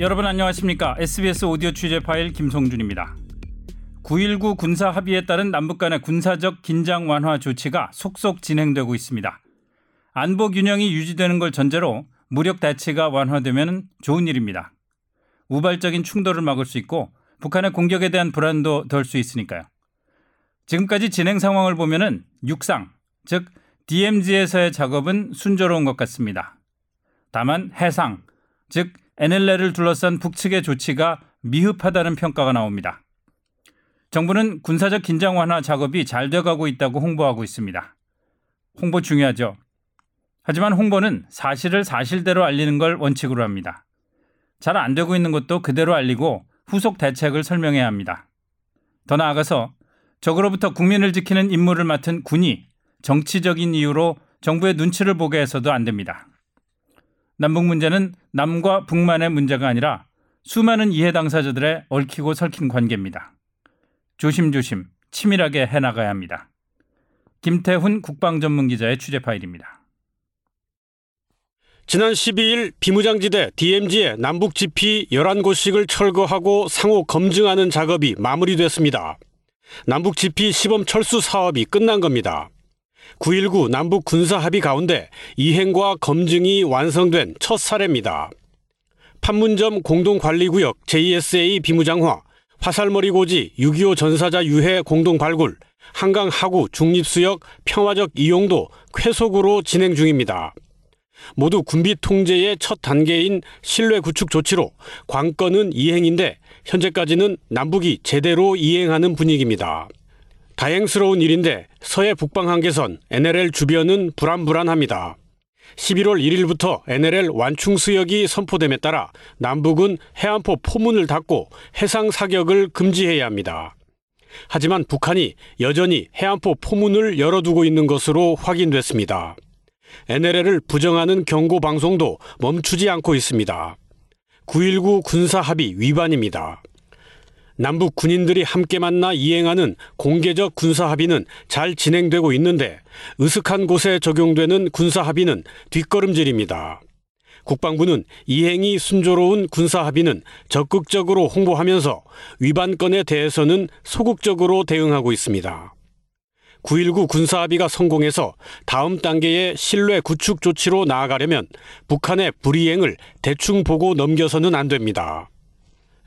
여러분 안녕하십니까? SBS 오디오 취재 파일 김성준입니다. 9.19 군사 합의에 따른 남북 간의 군사적 긴장 완화 조치가 속속 진행되고 있습니다. 안보 균형이 유지되는 걸 전제로 무력 대치가 완화되면 좋은 일입니다. 우발적인 충돌을 막을 수 있고 북한의 공격에 대한 불안도 덜 수 있으니까요. 지금까지 진행 상황을 보면은 육상, 즉 DMZ에서의 작업은 순조로운 것 같습니다. 다만 해상, 즉 NLL을 둘러싼 북측의 조치가 미흡하다는 평가가 나옵니다. 정부는 군사적 긴장 완화 작업이 잘 돼가고 있다고 홍보하고 있습니다. 홍보 중요하죠. 하지만 홍보는 사실을 사실대로 알리는 걸 원칙으로 합니다. 잘 안 되고 있는 것도 그대로 알리고 후속 대책을 설명해야 합니다. 더 나아가서 적으로부터 국민을 지키는 임무를 맡은 군이 정치적인 이유로 정부의 눈치를 보게 해서도 안 됩니다. 남북 문제는 남과 북만의 문제가 아니라 수많은 이해 당사자들의 얽히고 설킨 관계입니다. 조심조심 치밀하게 해나가야 합니다. 김태훈 국방전문기자의 취재 파일입니다. 지난 12일 비무장지대 DMZ의 남북 지피 11곳씩을 철거하고 상호 검증하는 작업이 마무리됐습니다. 남북 지피 시범 철수 사업이 끝난 겁니다. 9.19 남북 군사 합의 가운데 이행과 검증이 완성된 첫 사례입니다. 판문점 공동관리구역 JSA 비무장화, 화살머리 고지 6.25 전사자 유해 공동 발굴, 한강 하구 중립수역 평화적 이용도 쾌속으로 진행 중입니다. 모두 군비 통제의 첫 단계인 신뢰 구축 조치로 관건은 이행인데 현재까지는 남북이 제대로 이행하는 분위기입니다. 다행스러운 일인데 서해 북방 한계선 NLL 주변은 불안불안합니다. 11월 1일부터 NLL 완충 수역이 선포됨에 따라 남북은 해안포 포문을 닫고 해상 사격을 금지해야 합니다. 하지만 북한이 여전히 해안포 포문을 열어두고 있는 것으로 확인됐습니다. NLL을 부정하는 경고 방송도 멈추지 않고 있습니다. 9.19 군사 합의 위반입니다. 남북 군인들이 함께 만나 이행하는 공개적 군사 합의는 잘 진행되고 있는데 으슥한 곳에 적용되는 군사 합의는 뒷걸음질입니다. 국방부는 이행이 순조로운 군사 합의는 적극적으로 홍보하면서 위반건에 대해서는 소극적으로 대응하고 있습니다. 9.19 군사합의가 성공해서 다음 단계의 신뢰 구축 조치로 나아가려면 북한의 불이행을 대충 보고 넘겨서는 안 됩니다.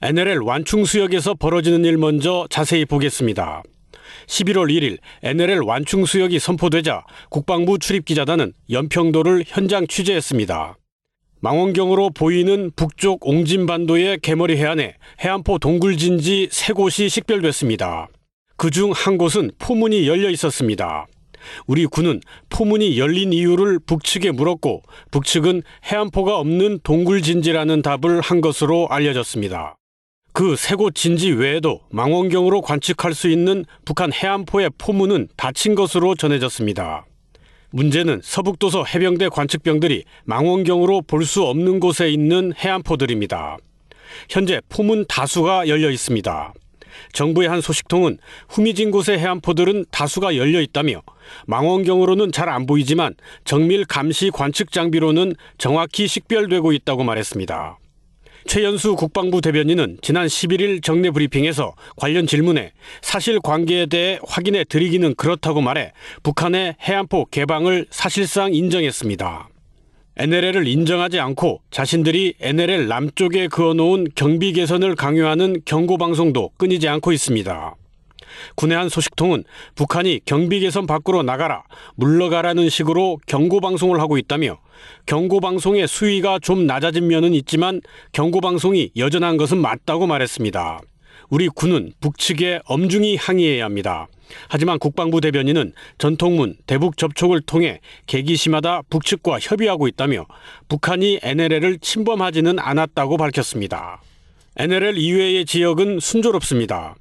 NLL 완충 수역에서 벌어지는 일 먼저 자세히 보겠습니다. 11월 1일 NLL 완충 수역이 선포되자 국방부 출입 기자단은 연평도를 현장 취재했습니다. 망원경으로 보이는 북쪽 옹진반도의 개머리 해안에 해안포 동굴 진지 세 곳이 식별됐습니다. 그중 한 곳은 포문이 열려 있었습니다. 우리 군은 포문이 열린 이유를 북측에 물었고 북측은 해안포가 없는 동굴 진지라는 답을 한 것으로 알려졌습니다. 그 세 곳 진지 외에도 망원경으로 관측할 수 있는 북한 해안포의 포문은 닫힌 것으로 전해졌습니다. 문제는 서북도서 해병대 관측병들이 망원경으로 볼 수 없는 곳에 있는 해안포들입니다. 현재 포문 다수가 열려 있습니다. 정부의 한 소식통은 후미진 곳의 해안포들은 다수가 열려 있다며 망원경으로는 잘 안 보이지만 정밀 감시 관측 장비로는 정확히 식별되고 있다고 말했습니다. 최연수 국방부 대변인은 지난 11일 정례 브리핑에서 관련 질문에 사실 관계에 대해 확인해 드리기는 그렇다고 말해 북한의 해안포 개방을 사실상 인정했습니다. NLL을 인정하지 않고 자신들이 NLL 남쪽에 그어놓은 경비 개선을 강요하는 경고 방송도 끊이지 않고 있습니다. 군의 한 소식통은 북한이 경비 개선 밖으로 나가라, 물러가라는 식으로 경고 방송을 하고 있다며 경고 방송의 수위가 좀 낮아진 면은 있지만 경고 방송이 여전한 것은 맞다고 말했습니다. 우리 군은 북측에 엄중히 항의해야 합니다. 하지만 국방부 대변인은 전통문 대북 접촉을 통해 계기시마다 북측과 협의하고 있다며 북한이 NLL을 침범하지는 않았다고 밝혔습니다. NLL 이외의 지역은 순조롭습니다.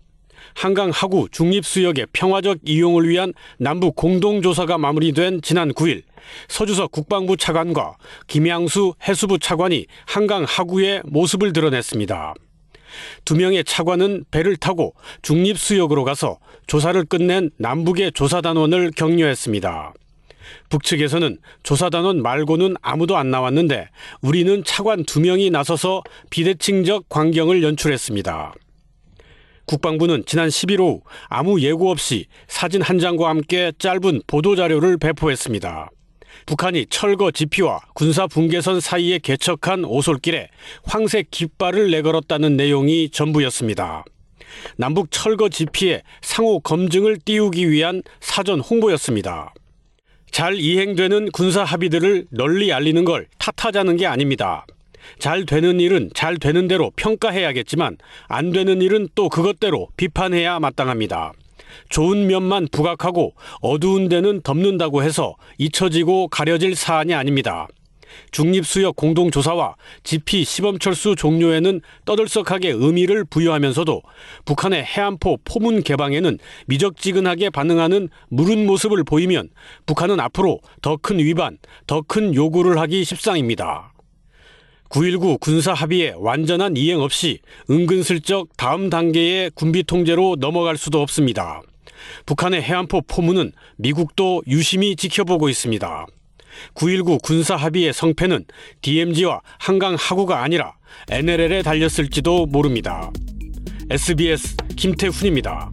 한강 하구 중립수역의 평화적 이용을 위한 남북 공동조사가 마무리된 지난 9일 서주석 국방부 차관과 김양수 해수부 차관이 한강 하구의 모습을 드러냈습니다. 두 명의 차관은 배를 타고 중립수역으로 가서 조사를 끝낸 남북의 조사단원을 격려했습니다. 북측에서는 조사단원 말고는 아무도 안 나왔는데 우리는 차관 두 명이 나서서 비대칭적 광경을 연출했습니다. 국방부는 지난 11일 오후 아무 예고 없이 사진 한 장과 함께 짧은 보도자료를 배포했습니다. 북한이 철거 지피와 군사 분계선 사이에 개척한 오솔길에 황색 깃발을 내걸었다는 내용이 전부였습니다. 남북 철거 지피의 상호 검증을 띄우기 위한 사전 홍보였습니다. 잘 이행되는 군사 합의들을 널리 알리는 걸 탓하자는 게 아닙니다. 잘 되는 일은 잘 되는 대로 평가해야겠지만 안 되는 일은 또 그것대로 비판해야 마땅합니다. 좋은 면만 부각하고 어두운 데는 덮는다고 해서 잊혀지고 가려질 사안이 아닙니다. 중립수역 공동조사와 GP 시범철수 종료에는 떠들썩하게 의미를 부여하면서도 북한의 해안포 포문 개방에는 미적지근하게 반응하는 무른 모습을 보이면 북한은 앞으로 더 큰 위반, 더 큰 요구를 하기 십상입니다. 9.19 군사 합의의 완전한 이행 없이 은근슬쩍 다음 단계의 군비 통제로 넘어갈 수도 없습니다. 북한의 해안포 포문은 미국도 유심히 지켜보고 있습니다. 9.19 군사 합의의 성패는 DMZ와 한강 하구가 아니라 NLL에 달렸을지도 모릅니다. SBS 김태훈입니다.